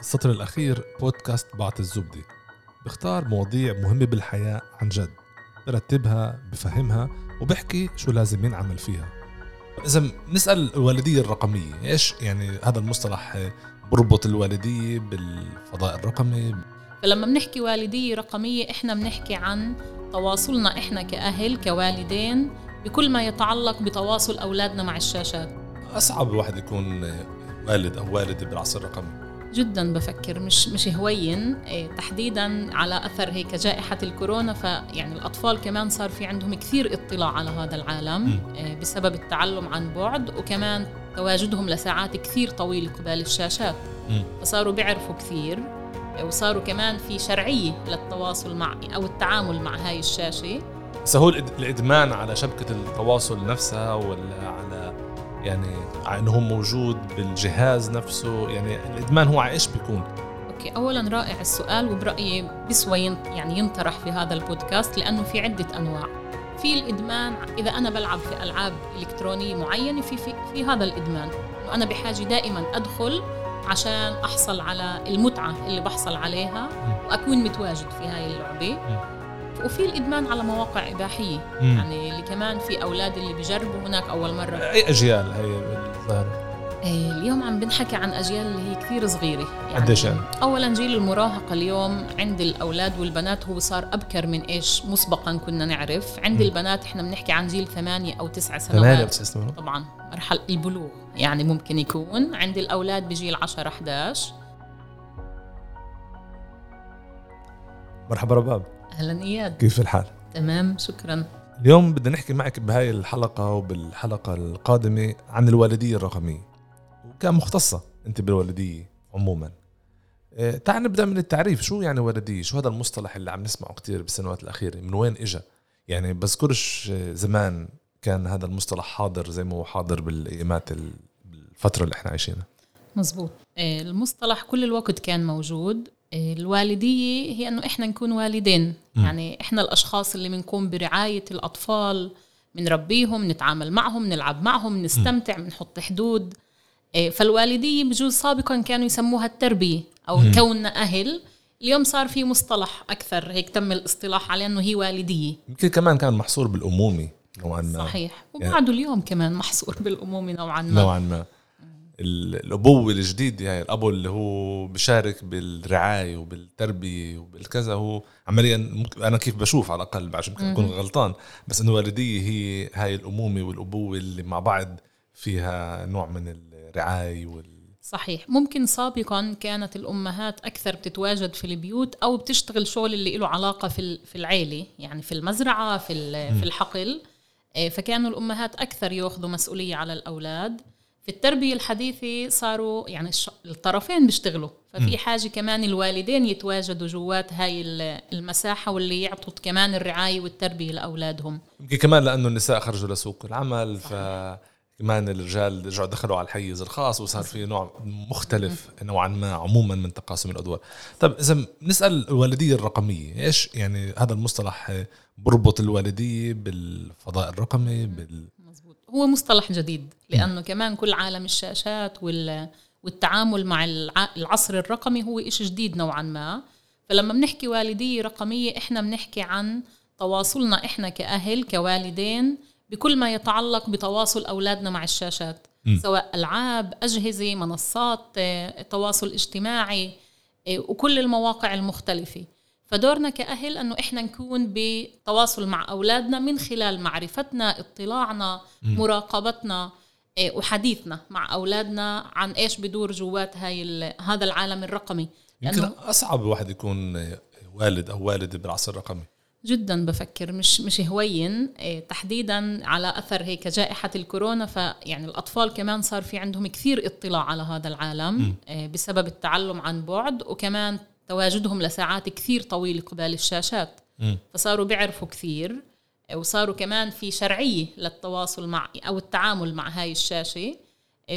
السطر الأخير بودكاست بعط الزبدة. بختار مواضيع مهمة بالحياة عن جد. برتبها بفهمها وبحكي شو لازم ينعمل فيها. إذا نسأل الوالدية الرقمية إيش يعني هذا المصطلح بربط الوالدية بالفضاء الرقمي؟ فلما بنحكي والدية رقمية إحنا بنحكي عن تواصلنا إحنا كأهل كوالدين بكل ما يتعلق بتواصل أولادنا مع الشاشات. أصعب الواحد يكون والد أو والدة بالعصر الرقمي. جدا بفكر مش مش هوين إيه، تحديدا على أثر هيك جائحة الكورونا فيعني الأطفال كمان صار في عندهم كثير اطلاع على هذا العالم إيه، بسبب التعلم عن بعد وكمان تواجدهم لساعات كثير طويلة قبال الشاشات. فصاروا بيعرفوا كثير وصاروا كمان في شرعية للتواصل مع أو التعامل مع هاي الشاشة. بس هو الإدمان على شبكة التواصل نفسها ولا على يعني انه هو موجود بالجهاز نفسه يعني الإدمان هو على إيش بيكون؟ أوكي اولا رائع السؤال وبرأيي بسوى يعني ينطرح في هذا البودكاست لأنه في عدة أنواع. في الإدمان إذا أنا بلعب في ألعاب إلكترونية معينة في في, في هذا الإدمان. وأنا بحاجة دائما أدخل عشان أحصل على المتعة اللي بحصل عليها وأكون متواجد في هاي اللعبة. وفي الإدمان على مواقع إباحية. مم. يعني اللي كمان في أولاد اللي بيجربوا هناك أول مرة. أي أجيال هي الظاهرة؟ إيه اليوم عم بنحكي عن أجيال اللي هي كثير صغيرة. يعني قديش يعني؟ اولا جيل المراهقة اليوم عند الأولاد والبنات هو صار أبكر من إيش؟ مسبقا كنا نعرف. عند م. البنات إحنا بنحكي عن جيل ثمانية أو تسعة سنوات. ثمانية أو تسعة سنوات. طبعا مرحلة البلوغ يعني ممكن يكون. عند الأولاد بجيل 10 11 مرحبا رباب. أهلا إياد. كيف الحال؟ تمام شكرا. اليوم بدنا نحكي معك بهاي الحلقة وبالحلقة القادمة عن الوالدية الرقمية. وكمختصة أنت بالوالدية عموما. إيه، تعال نبدأ من التعريف. شو يعني والدية؟ شو هذا المصطلح اللي عم نسمعه كتير بالسنوات الأخيرة؟ من وين إجا؟ يعني بذكرش زمان كان هذا المصطلح حاضر زي ما هو حاضر بالأيامات الفترة اللي إحنا عايشينها. مزبوط. إيه، المصطلح كل الوقت كان موجود. الوالدية هي أنه إحنا نكون والدين. م. يعني إحنا الأشخاص اللي بنقوم برعاية الأطفال بنربيهم نتعامل معهم نلعب معهم نستمتع بنحط حدود. إيه، فالوالدية بجوز سابقا كانوا يسموها التربية أو م. كوننا أهل. اليوم صار في مصطلح أكثر هيك تم الاصطلاح على أنه هي والدية. يمكن كمان كان محصور بالأمومة نوعا ما. صحيح. وبعده يعني اليوم كمان محصور بالأمومة نوعا ما. نوعا ما. الابوه الجديد يعني الابو اللي هو بشارك بالرعاية وبالتربية وبالكذا هو عمليا أنا كيف بشوف على الأقل عشان ممكن أكون غلطان بس إنه الوالديه هي هاي الأمومة والأبوة اللي مع بعض فيها نوع من الرعاية وال صحيح. ممكن سابقا كانت الأمهات أكثر بتتواجد في البيوت أو بتشتغل شغل اللي له علاقة في في العيلة يعني في المزرعة في في الحقل. آه، فكانوا الأمهات أكثر ياخذوا مسؤولية على الأولاد. في التربية الحديثة صاروا يعني الطرفين بيشتغلوا. ففي حاجة كمان الوالدين يتواجدوا جوات هاي المساحة واللي يعطوا كمان الرعاية والتربية لأولادهم. يمكن كمان لأنه النساء خرجوا لسوق العمل ف كمان الرجال رجعوا دخلوا على الحيز الخاص وصار في نوع مختلف نوعا ما عموما من تقاسم الأدوار. طيب إذا نسأل الوالدية الرقمية إيش يعني هذا المصطلح بربط الوالدية بالفضاء الرقمي بال هو مصطلح جديد لأنه كمان كل عالم الشاشات والتعامل مع العصر الرقمي هو إشي جديد نوعا ما. فلما بنحكي والدية رقمية إحنا بنحكي عن تواصلنا إحنا كأهل كوالدين بكل ما يتعلق بتواصل أولادنا مع الشاشات. م. سواء ألعاب أجهزة منصات تواصل اجتماعي آه، وكل المواقع المختلفة. فدورنا كأهل أنه إحنا نكون بتواصل مع أولادنا من خلال معرفتنا اطلاعنا مراقبتنا إيه، وحديثنا مع أولادنا عن إيش بدور جوات هاي هذا العالم الرقمي. يمكن أصعب الواحد يكون والد أو والدة بالعصر الرقمي. جدا بفكر مش مش هوين إيه، تحديدا على أثر هيك جائحة الكورونا فيعني الأطفال كمان صار في عندهم كثير اطلاع على هذا العالم إيه، بسبب التعلم عن بعد وكمان تواجدهم لساعات كثير طويلة قبال الشاشات. م. فصاروا بيعرفوا كثير وصاروا كمان في شرعية للتواصل مع أو التعامل مع هاي الشاشة.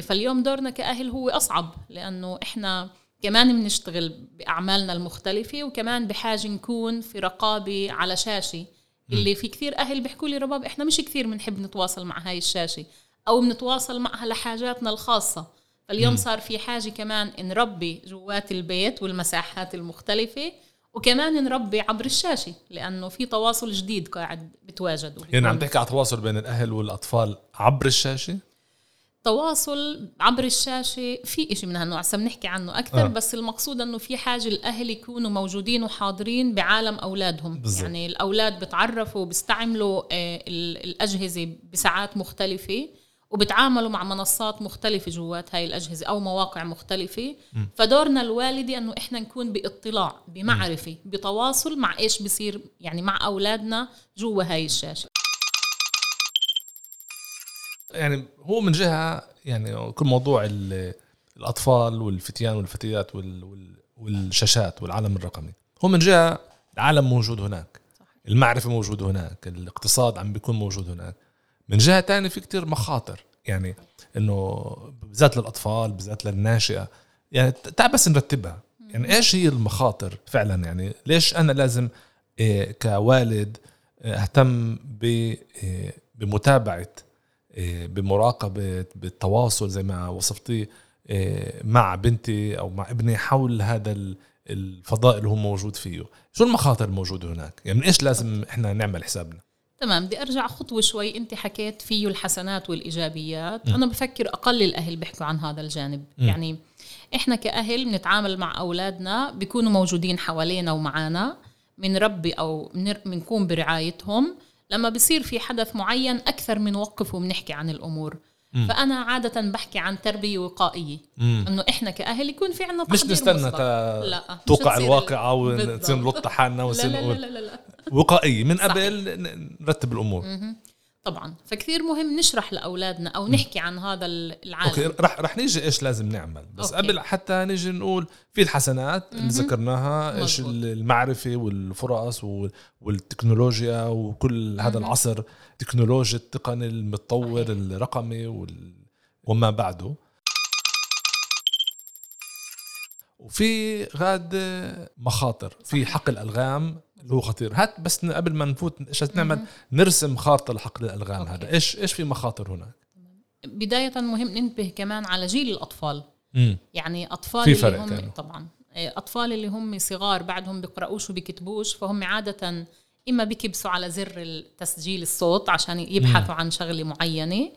فاليوم دورنا كأهل هو أصعب لأنه إحنا كمان بنشتغل بأعمالنا المختلفة وكمان بحاجة نكون في رقابة على شاشة. اللي في كثير أهل بيحكوا لي رباب إحنا مش كثير بنحب نتواصل مع هاي الشاشة أو بنتواصل معها لحاجاتنا الخاصة. فاليوم صار في حاجة كمان نربي جوات البيت والمساحات المختلفة وكمان نربي عبر الشاشة لأنه في تواصل جديد قاعد بتواجد يعني عم تحكي على تواصل بين الأهل والأطفال عبر الشاشة تواصل عبر الشاشة في إشي من هالنوع هسه بنحكي عنه أكثر آه. بس المقصود أنه في حاجة الأهل يكونوا موجودين وحاضرين بعالم أولادهم بالزبط. يعني الأولاد بتعرفوا بيستعملوا آه الأجهزة بساعات مختلفة وبتعاملوا مع منصات مختلفة جوات هاي الأجهزة أو مواقع مختلفة. م. فدورنا الوالدي أنه إحنا نكون باطلاع بمعرفة م. بتواصل مع إيش بصير يعني مع أولادنا جوا هاي الشاشة. يعني هو من جهة يعني كل موضوع الأطفال والفتيان والفتيات والشاشات والعالم الرقمي. هو من جهة العالم موجود هناك المعرفة موجوده هناك الاقتصاد عم بيكون موجود هناك. من جهة تانية في كتير مخاطر. يعني إنه بالذات للأطفال بالذات للناشئة. يعني تعال بس نرتبها. يعني إيش هي المخاطر فعلا؟ يعني ليش أنا لازم إيه كوالد إيه أهتم إيه بمتابعة بمراقبة بالتواصل زي ما وصفتي إيه، مع بنتي أو مع ابني حول هذا الفضاء اللي هو موجود فيه. شو المخاطر الموجودة هناك؟ يعني إيش لازم إحنا نعمل حسابنا؟ تمام بدي أرجع خطوة شوي أنت حكيت فيه الحسنات والإيجابيات م. أنا بفكر أقل الاهل بيحكوا عن هذا الجانب م. يعني إحنا كأهل بنتعامل مع أولادنا بيكونوا موجودين حوالينا ومعانا بنربي أو بنكون برعايتهم لما بصير في حدث معين أكثر من وقف وبنحكي عن الأمور مم. فأنا عادة بحكي عن تربية وقائية. إنه إحنا كأهل يكون في عندنا مش نستنى تا توقع الواقعه ونصير نلط حالنا ونصير لا, لا, لا, لا, لا. وقائيه من قبل نرتب الأمور. مم. طبعا. فكثير مهم نشرح لأولادنا أو نحكي عن هذا العالم. okay رح رح نيجي إيش لازم نعمل. بس okay. قبل حتى نيجي نقول في الحسنات اللي ذكرناها إيش المعرفة والفرص والتكنولوجيا وكل هذا العصر تكنولوجيا التقني المتطور الرقمي وما بعده. وفي غاد مخاطر في حقل الألغام. اللي هو خطير هات بس قبل ما نفوت إيش نعمل نرسم خارطة لحقل الألغام أوكي. هذا إيش إيش في مخاطر هناك بداية مهم ننتبه كمان على جيل الأطفال مم. يعني أطفال في فرق اللي هم. طبعا إيه، أطفال اللي هم صغار بعدهم بيقراوش وبيكتبوش فهم عادة إما بيكبسوا على زر تسجيل الصوت عشان يبحثوا مم. عن شغلة معينة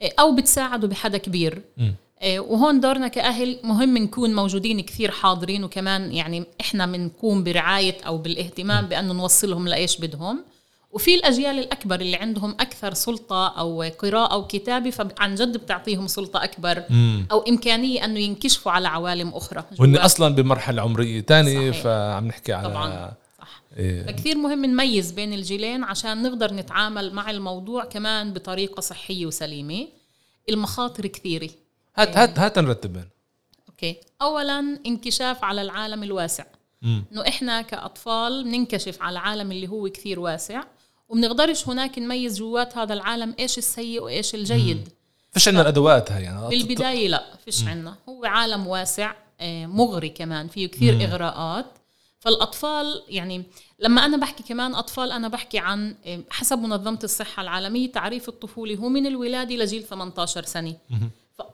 إيه، أو بتساعدوا بحدا كبير مم. إيه، وهون دورنا كأهل مهم نكون موجودين كثير حاضرين وكمان يعني إحنا بنقوم برعاية أو بالاهتمام بأنه نوصلهم لإيش بدهم. وفي الأجيال الأكبر اللي عندهم أكثر سلطة أو قراءة أو كتابة فعن جد بتعطيهم سلطة أكبر مم. أو إمكانية أنه ينكشفوا على عوالم أخرى. وإن أصلا بمرحلة عمرية تانية فعم نحكي على طبعا صح. إيه. فكثير مهم نميز بين الجيلين عشان نقدر نتعامل مع الموضوع كمان بطريقة صحية وسليمة. المخاطر كثيرة. هات هات هات نرتبهم okay. اولا انكشاف على العالم الواسع. إنه إحنا كأطفال بننكشف على العالم اللي هو كثير واسع وبنقدرش هناك نميز جوات هذا العالم إيش السيء وإيش الجيد. فيش عندنا الأدوات هاي يعني. بالبداية لا فيش عندنا. هو عالم واسع آه، مغري كمان فيه كثير مم. إغراءات. فالأطفال يعني لما أنا بحكي كمان أطفال أنا بحكي عن آه، حسب منظمة الصحة العالمية تعريف الطفولة هو من الولادة لجيل 18 سنة.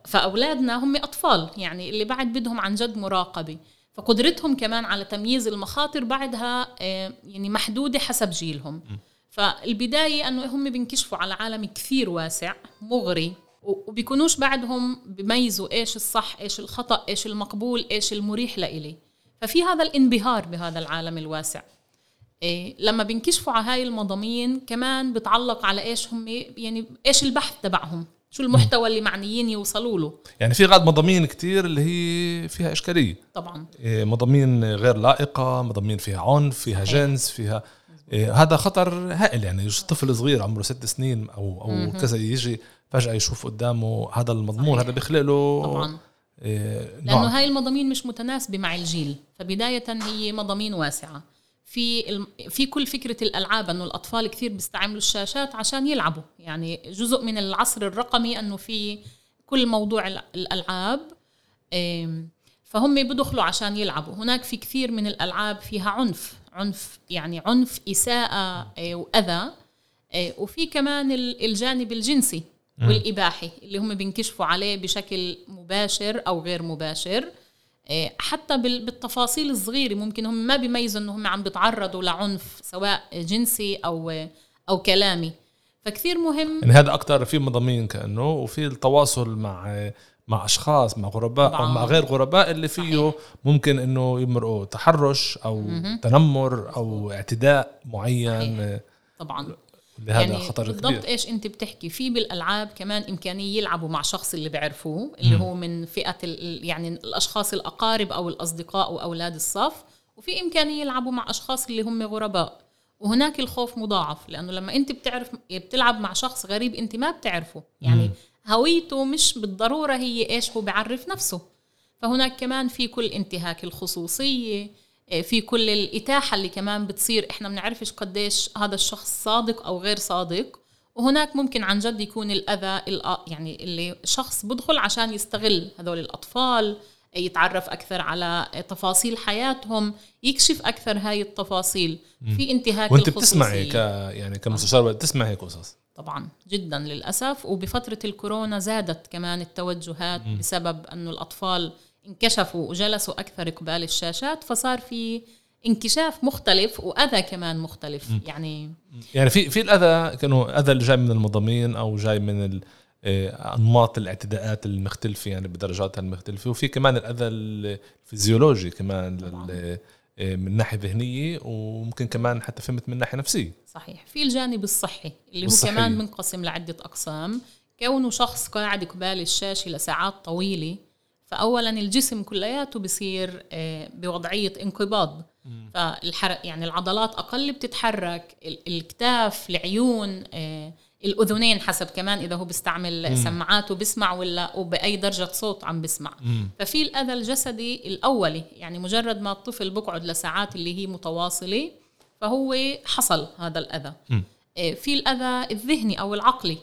فأولادنا هم أطفال يعني اللي بعد بدهم عن جد مراقبة. فقدرتهم كمان على تمييز المخاطر بعدها آه، يعني محدودة حسب جيلهم. فالبداية إنه هم بينكشفوا على عالم كثير واسع مغري وبيكونوش بعدهم بيميزوا إيش الصح إيش الخطأ إيش المقبول إيش المريح لإلي. ففي هذا الانبهار بهذا العالم الواسع. إيه لما بينكشفوا على هاي المضامين كمان بتعلق على إيش هم يعني إيش البحث تبعهم. شو المحتوى اللي معنيين يوصلوا له؟ يعني في غاد مضامين كتير اللي هي فيها إشكالية. طبعا. إيه، مضامين غير لائقة مضامين فيها عنف فيها جنس فيها إيه هذا خطر هائل. يعني طفل صغير عمره ست سنين أو أو كذا يجي فجأة يشوف قدامه هذا المضمون. هذا بيخلق له طبعا. إيه لأنه هاي المضامين مش متناسبة مع الجيل. فبداية هي مضامين واسعة. في في كل فكرة الألعاب إنه الأطفال كثير بيستعملوا الشاشات عشان يلعبوا. يعني جزء من العصر الرقمي إنه في كل موضوع الألعاب فهم بدخلوا عشان يلعبوا. هناك في كثير من الألعاب فيها عنف عنف يعني عنف إساءة آه، وأذى آه، وفي كمان الجانب الجنسي والإباحي اللي هم بينكشفوا عليه بشكل مباشر أو غير مباشر. حتى بالتفاصيل الصغيرة ممكن هم ما بيميزوا انهم عم بيتعرضوا لعنف سواء جنسي أو أو كلامي فكثير مهم يعني هذا أكثر في مضامين كأنه وفي التواصل مع مع أشخاص مع غرباء طبعاً. أو مع غير غرباء اللي فيه صحيح. ممكن إنه يمرقوا تحرش أو م-م. تنمر أو اعتداء معين صحيح. طبعا لهذا يعني خطر بالضبط كبير. إيش أنت بتحكي في بالألعاب كمان إمكانية يلعبوا مع شخص اللي بيعرفوه اللي م. هو من فئة يعني الأشخاص الأقارب أو الأصدقاء واولاد الصف وفي إمكانية يلعبوا مع أشخاص اللي هم غرباء وهناك الخوف مضاعف لأنه لما أنت بتعرف بتلعب مع شخص غريب أنت ما بتعرفه يعني م. هويته مش بالضرورة هي إيش هو بيعرف نفسه فهناك كمان في كل انتهاك الخصوصية في كل الإتاحة اللي كمان بتصير إحنا بنعرفش قديش هذا الشخص صادق أو غير صادق. وهناك ممكن عن جد يكون الأذى يعني اللي شخص بدخل عشان يستغل هذول الأطفال يتعرف أكثر على تفاصيل حياتهم يكشف أكثر هاي التفاصيل. في انتهاك وأنت بتسمعي ك يعني كمستشار بتسمعي هيك قصص؟ طبعا جدا للأسف. وبفترة الكورونا زادت كمان التوجهات بسبب أنه الأطفال انكشفوا وجلسوا أكثر قبال الشاشات فصار في انكشاف مختلف وأذى كمان مختلف. م. يعني يعني في في الأذى كانوا أذى اللي جاي من المضامين أو جاي من آه، أنماط الاعتداءات المختلفة يعني بدرجاتها المختلفة. وفي كمان الأذى الفيزيولوجي كمان آه، من ناحية ذهنية وممكن كمان حتى فهمت من ناحية نفسية. صحيح. في الجانب الصحي اللي هو كمان منقسم لعدة أقسام. كونه شخص قاعد قبال الشاشة لساعات طويلة فاولا الجسم كلياته بصير آه، بوضعية انقباض فالحرق يعني العضلات أقل بتتحرك الكتاف العيون آه، الأذنين حسب كمان إذا هو بيستعمل مم. سماعات وبسمع ولا وبأي درجة صوت عم بسمع مم. ففي الأذى الجسدي الأولي يعني مجرد ما الطفل بقعد لساعات اللي هي متواصلة فهو حصل هذا الأذى مم. آه، في الأذى الذهني أو العقلي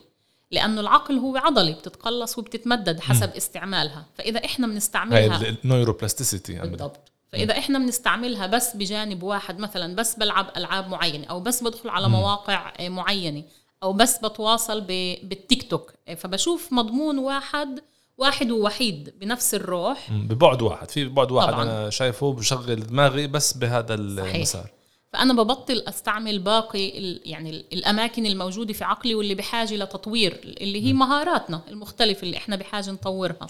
لأنه العقل هو عضله بتتقلص وبتتمدد حسب م. استعمالها فإذا إحنا بنستعملها هاي النيوروبلاستيسيتي بالضبط فإذا إحنا بنستعملها بس بجانب واحد مثلا بس بلعب ألعاب معينة أو بس بدخل على م. مواقع معينة أو بس بتواصل بالتيك توك فبشوف مضمون واحد واحد ووحيد بنفس الروح ببعد واحد في بعد واحد طبعاً. أنا شايفه بشغل دماغي بس بهذا المسار صحيح. فأنا ببطل أستعمل باقي يعني الأماكن الموجودة في عقلي واللي بحاجة لتطوير اللي هي مهاراتنا المختلفة اللي إحنا بحاجة نطورها.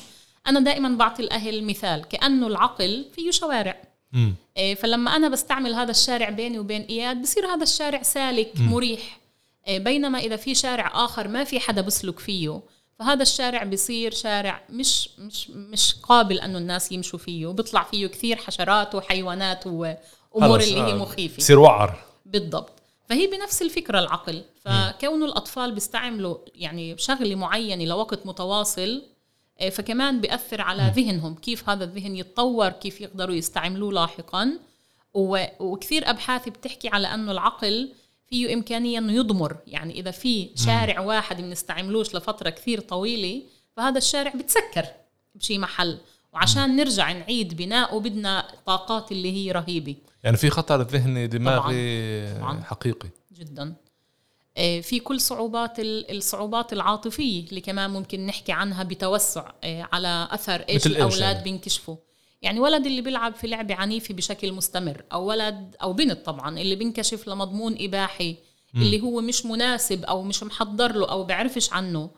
أنا دائما بعطي الأهل مثال كأنه العقل فيه شوارع. م. إيه، فلما أنا بستعمل هذا الشارع بيني وبين إياد بصير هذا الشارع سالك م. مريح. إيه، بينما إذا في شارع آخر ما في حدا بسلك فيه فهذا الشارع بصير شارع مش مش مش قابل إنه الناس يمشوا فيه. بيطلع فيه كثير حشرات وحيوانات امور اللي هي آه، مخيفة. بصير وعر. بالضبط. فهي بنفس الفكرة العقل. فكون الأطفال بيستعملوا يعني شغلة معينة لوقت متواصل آه، فكمان بيأثر على ذهنهم كيف هذا الذهن يتطور كيف يقدروا يستعملوه لاحقا. وكثير أبحاث بتحكي على أنه العقل فيه إمكانية أنه يضمر. يعني إذا في شارع واحد بنستعملوش لفترة كثير طويلة فهذا الشارع بتسكر بشي محل. وعشان نرجع نعيد بناءه بدنا طاقات اللي هي رهيبة. يعني في خطر ذهني دماغي طبعاً. حقيقي جدا آه، في كل صعوبات الصعوبات العاطفية اللي كمان ممكن نحكي عنها بتوسع آه، على أثر إيش الأولاد يعني. بينكشفوا يعني ولد اللي بيلعب في لعبة عنيفة بشكل مستمر أو ولد أو بنت طبعا اللي بينكشف لمضمون إباحي م. اللي هو مش مناسب أو مش محضر له أو بعرفش عنه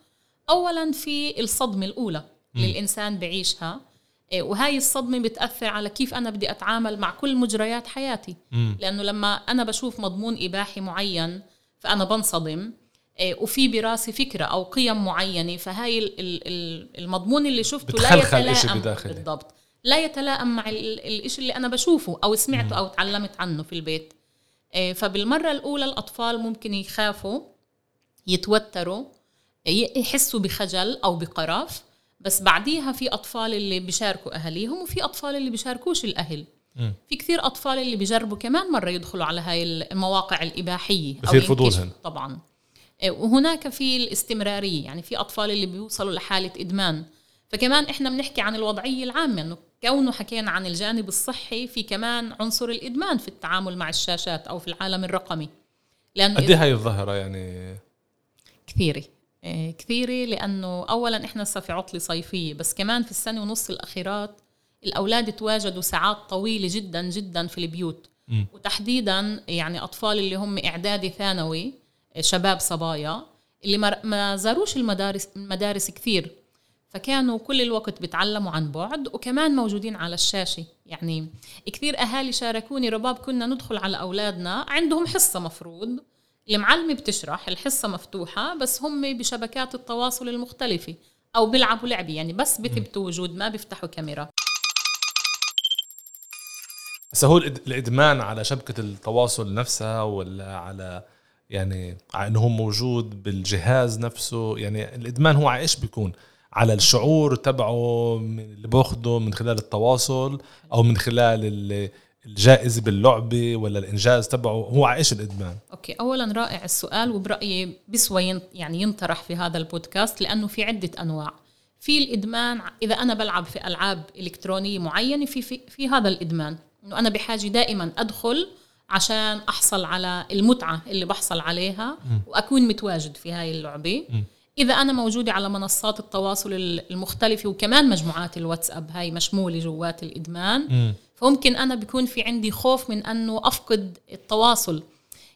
أولا في الصدمة الأولى اللي الإنسان بعيشها وهاي الصدمة بتأثر على كيف أنا بدي أتعامل مع كل مجريات حياتي. م. لأنه لما أنا بشوف مضمون إباحي معين فأنا بنصدم إيه، وفي براسي فكرة أو قيم معينة فهاي المضمون اللي شفته لا يتلائم بالضبط. لا يتلائم مع الشيء اللي أنا بشوفه أو سمعته أو تعلمت عنه في البيت. إيه، فبالمرة الأولى الأطفال ممكن يخافوا يتوتروا يحسوا بخجل أو بقرف. بس بعديها في أطفال اللي بيشاركوا أهاليهم وفي أطفال اللي بيشاركوش الأهل. م. في كثير أطفال اللي بيجربوا كمان مرة يدخلوا على هاي المواقع الإباحية بصير فضولهم. طبعا. إيه، وهناك في الاستمرارية يعني في أطفال اللي بيوصلوا لحالة إدمان. فكمان إحنا بنحكي عن الوضعية العامة إنه كونه حكينا عن الجانب الصحي في كمان عنصر الإدمان في التعامل مع الشاشات أو في العالم الرقمي. لأنه قد إيه هاي الظاهرة يعني؟ كثيرة. كثيرة لأنه أولا إحنا هسه في عطلة صيفية بس كمان في السنة ونص الأخيرات الأولاد تواجدوا ساعات طويلة جدا جدا في البيوت. م. وتحديدا يعني أطفال اللي هم إعدادي ثانوي آه، شباب صبايا اللي ما- ما زاروش المدارس المدارس كثير. فكانوا كل الوقت بيتعلموا عن بعد وكمان موجودين على الشاشة. يعني كثير أهالي شاركوني رباب كنا ندخل على أولادنا عندهم حصة مفروض. المعلمة بتشرح الحصة مفتوحة بس هم بشبكات التواصل المختلفة أو بيلعبوا لعبة يعني بس بثبتوا وجود ما بيفتحوا كاميرا. هسه هو الإدمان على شبكة التواصل نفسها ولا على يعني على إنه هو موجود بالجهاز نفسه؟ يعني الإدمان هو على إيش بيكون؟ على الشعور تبعه اللي بأخده من خلال التواصل أو من خلال ال- الجائزه باللعبة ولا الإنجاز تبعه هو على إيش الإدمان؟ أوكي اولا رائع السؤال وبرأيي بسوى يعني ينطرح في هذا البودكاست لأنه في عدة أنواع. في الإدمان إذا أنا بلعب في ألعاب إلكترونية معينة في في, في هذا الإدمان. إنه أنا بحاجة دائما أدخل عشان أحصل على المتعة اللي بحصل عليها وأكون متواجد في هاي اللعبة. إذا أنا موجودة على منصات التواصل ال- المختلفة وكمان مجموعات الواتساب هاي مشمولة جوات الإدمان فممكن أنا بيكون في عندي خوف من أنه أفقد التواصل.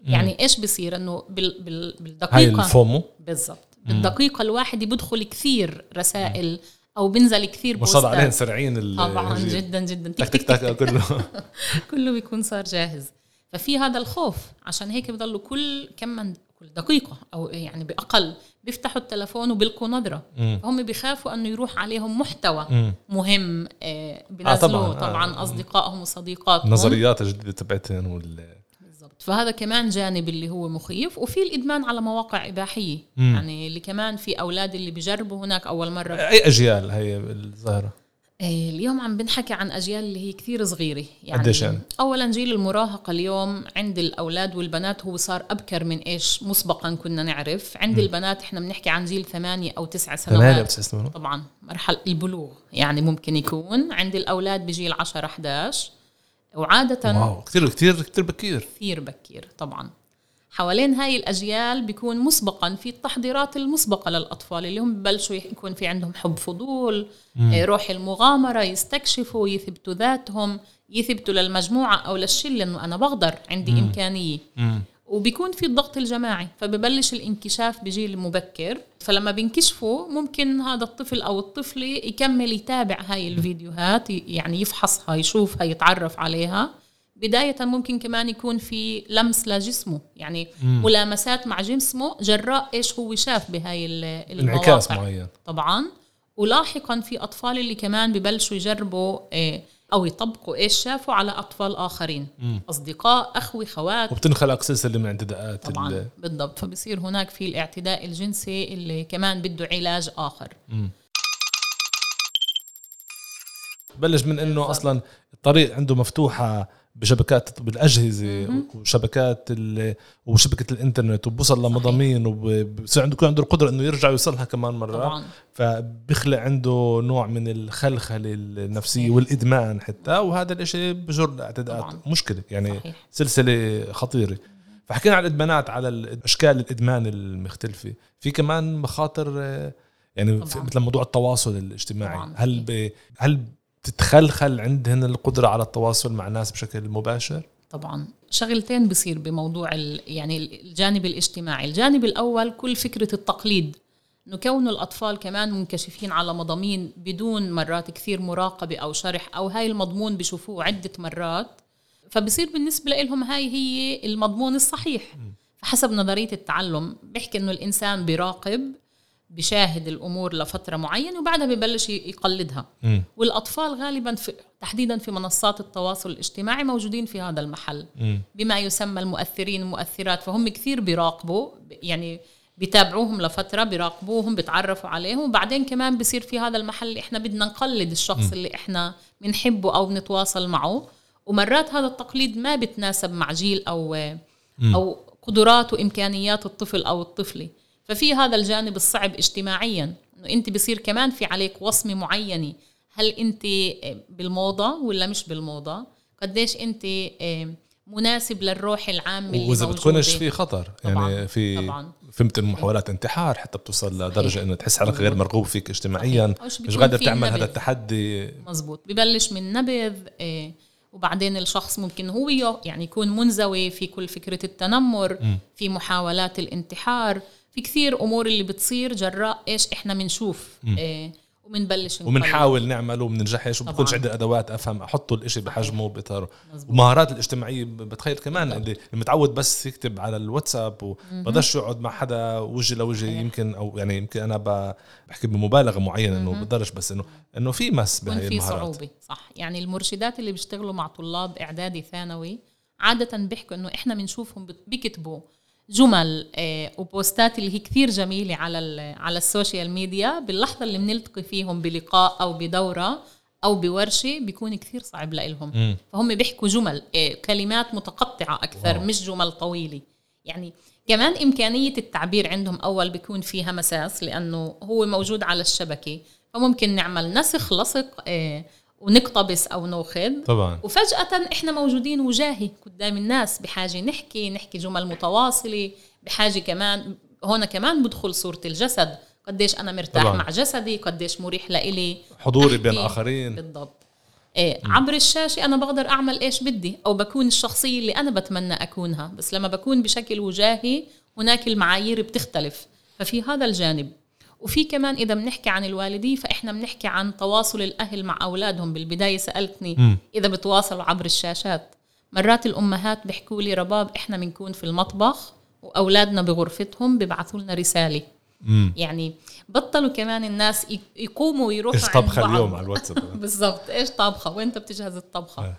يعني إيش بصير؟ أنه بال بال هاي بالدقيقه الفومو. بالضبط. بالدقيقة الواحدة بدخل كثير رسائل أو بنزل كثير شاء الله عليهم بوستات سريعين طبعا. جدا جدا. تك تك تك. كله. كله بيكون صار جاهز. ففي هذا الخوف. عشان هيك بضلوا كل كم من كل دقيقة أو يعني بأقل بيفتحوا التلفون وبيلقوا نظرة هم بيخافوا أنه يروح عليهم محتوى مهم آه، بنزلوه طبعاً، آه. طبعا أصدقائهم وصديقاتهم. النظريات الجديده تبعتهم وال بالضبط. فهذا كمان جانب اللي هو مخيف وفي الإدمان على مواقع إباحية. مم. يعني اللي كمان في أولاد اللي بيجربوا هناك أول مرة. أي أجيال هي الظاهرة؟ اليوم عم بنحكي عن أجيال اللي هي كثير صغيرة. يعني؟ اولا جيل المراهقة اليوم عند الأولاد والبنات هو صار أبكر من إيش مسبقا كنا نعرف. عند البنات إحنا بنحكي عن جيل ثمانية أو تسع ثمانية سنوات بتسع سنوات. طبعا مرحلة البلوغ يعني ممكن يكون. عند الأولاد بجيل 10 11 وعادة واو كثير كثير كثير بكير. كثير بكير طبعا. حوالين هاي الأجيال بيكون مسبقا في التحضيرات المسبقة للأطفال اللي هم ببلشوا يكون في عندهم حب فضول آه، روح المغامرة يستكشفوا يثبتوا ذاتهم يثبتوا للمجموعة أو للشلة أنه أنا بقدر عندي إمكانية. وبيكون في الضغط الجماعي فببلش الانكشاف بجيل مبكر فلما بينكشفوا ممكن هذا الطفل أو الطفلة يكمل يتابع هاي الفيديوهات يعني يفحصها يشوفها يتعرف عليها. بداية ممكن كمان يكون في لمس لجسمه يعني ملامسات مع جسمه جراء إيش هو شاف بهاي انعكاس المواقع. معين. طبعا. ولاحقا في أطفال اللي كمان ببلشوا يجربوا إيه، أو يطبقوا إيش شافوا على أطفال آخرين. أصدقاء أخوي خوات. وبتنخلق سلسله من اعتداءات طبعا. ال- بالضبط. فبصير هناك في الاعتداء الجنسي اللي كمان بده علاج آخر. بلش من إنه أصلا الطريق عنده مفتوحة بشبكات بالأجهزة وشبكات. وشبكة الإنترنت وبوصل لمضامين وبصير عنده يكون عنده القدرة إنه يرجع يوصلها كمان مره طبعا فبيخلق عنده نوع من الخلخلة النفسية صحيح. والإدمان حتى وهذا الإشي بجر لاعتداءات طبعاً. مشكلة يعني صحيح. سلسلة خطيرة فحكينا على الإدمانات على ال- أشكال الإدمان المختلفة في كمان مخاطر آه، يعني طبعاً. مثل موضوع التواصل الاجتماعي طبعاً. هل ب... هل بتتخلخل عندهن القدرة على التواصل مع الناس بشكل مباشر؟ طبعا. شغلتين بصير بموضوع يعني الجانب الاجتماعي. الجانب الأول كل فكرة التقليد. إنه كون الأطفال كمان منكشفين على مضامين بدون مرات كثير مراقبة أو شرح أو هاي المضمون بشوفوه عدة مرات فبصير بالنسبة لهم هاي هي المضمون الصحيح. فحسب نظرية التعلم بيحكي إنه الإنسان بيراقب بشاهد الأمور لفترة معينة وبعدها ببلش يقلدها. مم. والأطفال غالبا في تحديدا في منصات التواصل الاجتماعي موجودين في هذا المحل. مم. بما يسمى المؤثرين المؤثرات فهم كثير بيراقبوا يعني بيتابعوهم لفترة بيراقبوهم بيتعرفوا عليهم. وبعدين كمان بصير في هذا المحل إحنا بدنا نقلد الشخص اللي إحنا بنحبه أو بنتواصل معه. ومرات هذا التقليد ما بتناسب مع جيل أو أو قدرات وامكانيات الطفل أو الطفلة. ففي هذا الجانب الصعب اجتماعيا إنه أنت بصير كمان في عليك وصمة معينة. هل أنت بالموضة ولا مش بالموضة؟ قديش أنت مناسب للروح العامة اللي وإذا. بتكونش في خطر طبعاً، يعني في طبعا. فهمت انه محاولات انتحار حتى بتوصل لدرجة إنه تحس حالك غير مرغوب فيك اجتماعيا. مش قادر تعمل. هذا التحدي. مزبوط. ببلش من نبذ إيه وبعدين الشخص ممكن هو يعني يكون منزوي في كل فكرة التنمر في محاولات الانتحار. في كثير أمور اللي بتصير جراء إيش إحنا بنشوف إيه وبنبلش. وبنحاول نعمله وبننجحش وبكونش. عندي أدوات أفهم أحطه الإشي بحجمه وباطاره مزبوط. ومهارات الاجتماعية بتخيل كمان اللي متعود بس يكتب على الواتساب وبقدرش يقعد مع حدا وجه لوجه يمكن أو يعني يمكن أنا بحكي بمبالغة معينة إنه بقدرش بس إنه إنه في مس بهي في المهارات. صعوبة صح. يعني المرشدات اللي بيشتغلوا مع طلاب إعدادي ثانوي عادة بيحكوا إنه إحنا بنشوفهم بيكتبوا جمل آه، وبوستات اللي هي كثير جميلة على ال- على ال social media. باللحظة اللي بنلتقي فيهم بلقاء أو بدورة أو بورشة بيكون كثير صعب لإلهم. فهم بيحكوا جمل آه، كلمات متقطعة أكثر واو. مش جمل طويلة. يعني كمان إمكانية التعبير عندهم أول بيكون فيها مساس لأنه هو موجود على الشبكة. فممكن نعمل نسخ لصق آه، ونقتبس أو ناخذ. طبعا. وفجأة إحنا موجودين وجاهي قدام الناس بحاجة نحكي نحكي جمل متواصلة بحاجة كمان هون كمان بدخل صورة الجسد. قديش أنا مرتاح طبعاً. مع جسدي قديش مريح لإلي. حضوري بين. الاخرين بالضبط. إيه عبر الشاشة أنا بقدر أعمل إيش بدي أو بكون الشخصية اللي أنا بتمنى أكونها. بس لما بكون بشكل وجاهي هناك المعايير بتختلف. ففي هذا الجانب. وفي كمان إذا بنحكي عن الوالدية فإحنا بنحكي عن تواصل الأهل مع أولادهم. بالبداية سألتني إذا بتواصلوا عبر الشاشات. مرات الأمهات بيحكوا لي رباب إحنا بنكون في المطبخ وأولادنا بغرفتهم بيبعثوا لنا رسالة. مم. يعني بطلوا كمان الناس يقوموا ويروحوا إيش طبخه. اليوم على الواتساب؟ بالضبط. إيش طابخه وإنت بتجهز الطبخة؟ آه.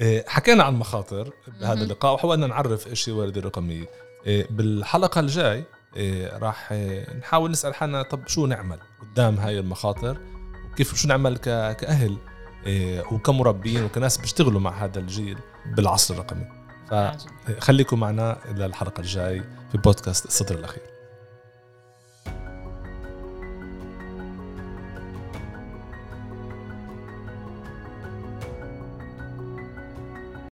إيه، حكينا عن مخاطر بهذا اللقاء وحاولنا نعرف إيش هي الوالدة الرقمية. إيه، بالحلقة الجاي إيه، راح إيه، نحاول نسأل حالنا طب شو نعمل قدام هاي المخاطر؟ وكيف شو نعمل ك- كأهل إيه، وكمربين وكناس بيشتغلوا مع هذا الجيل بالعصر الرقمي. فخليكم معنا للحلقة الجاي في بودكاست السطر الأخير.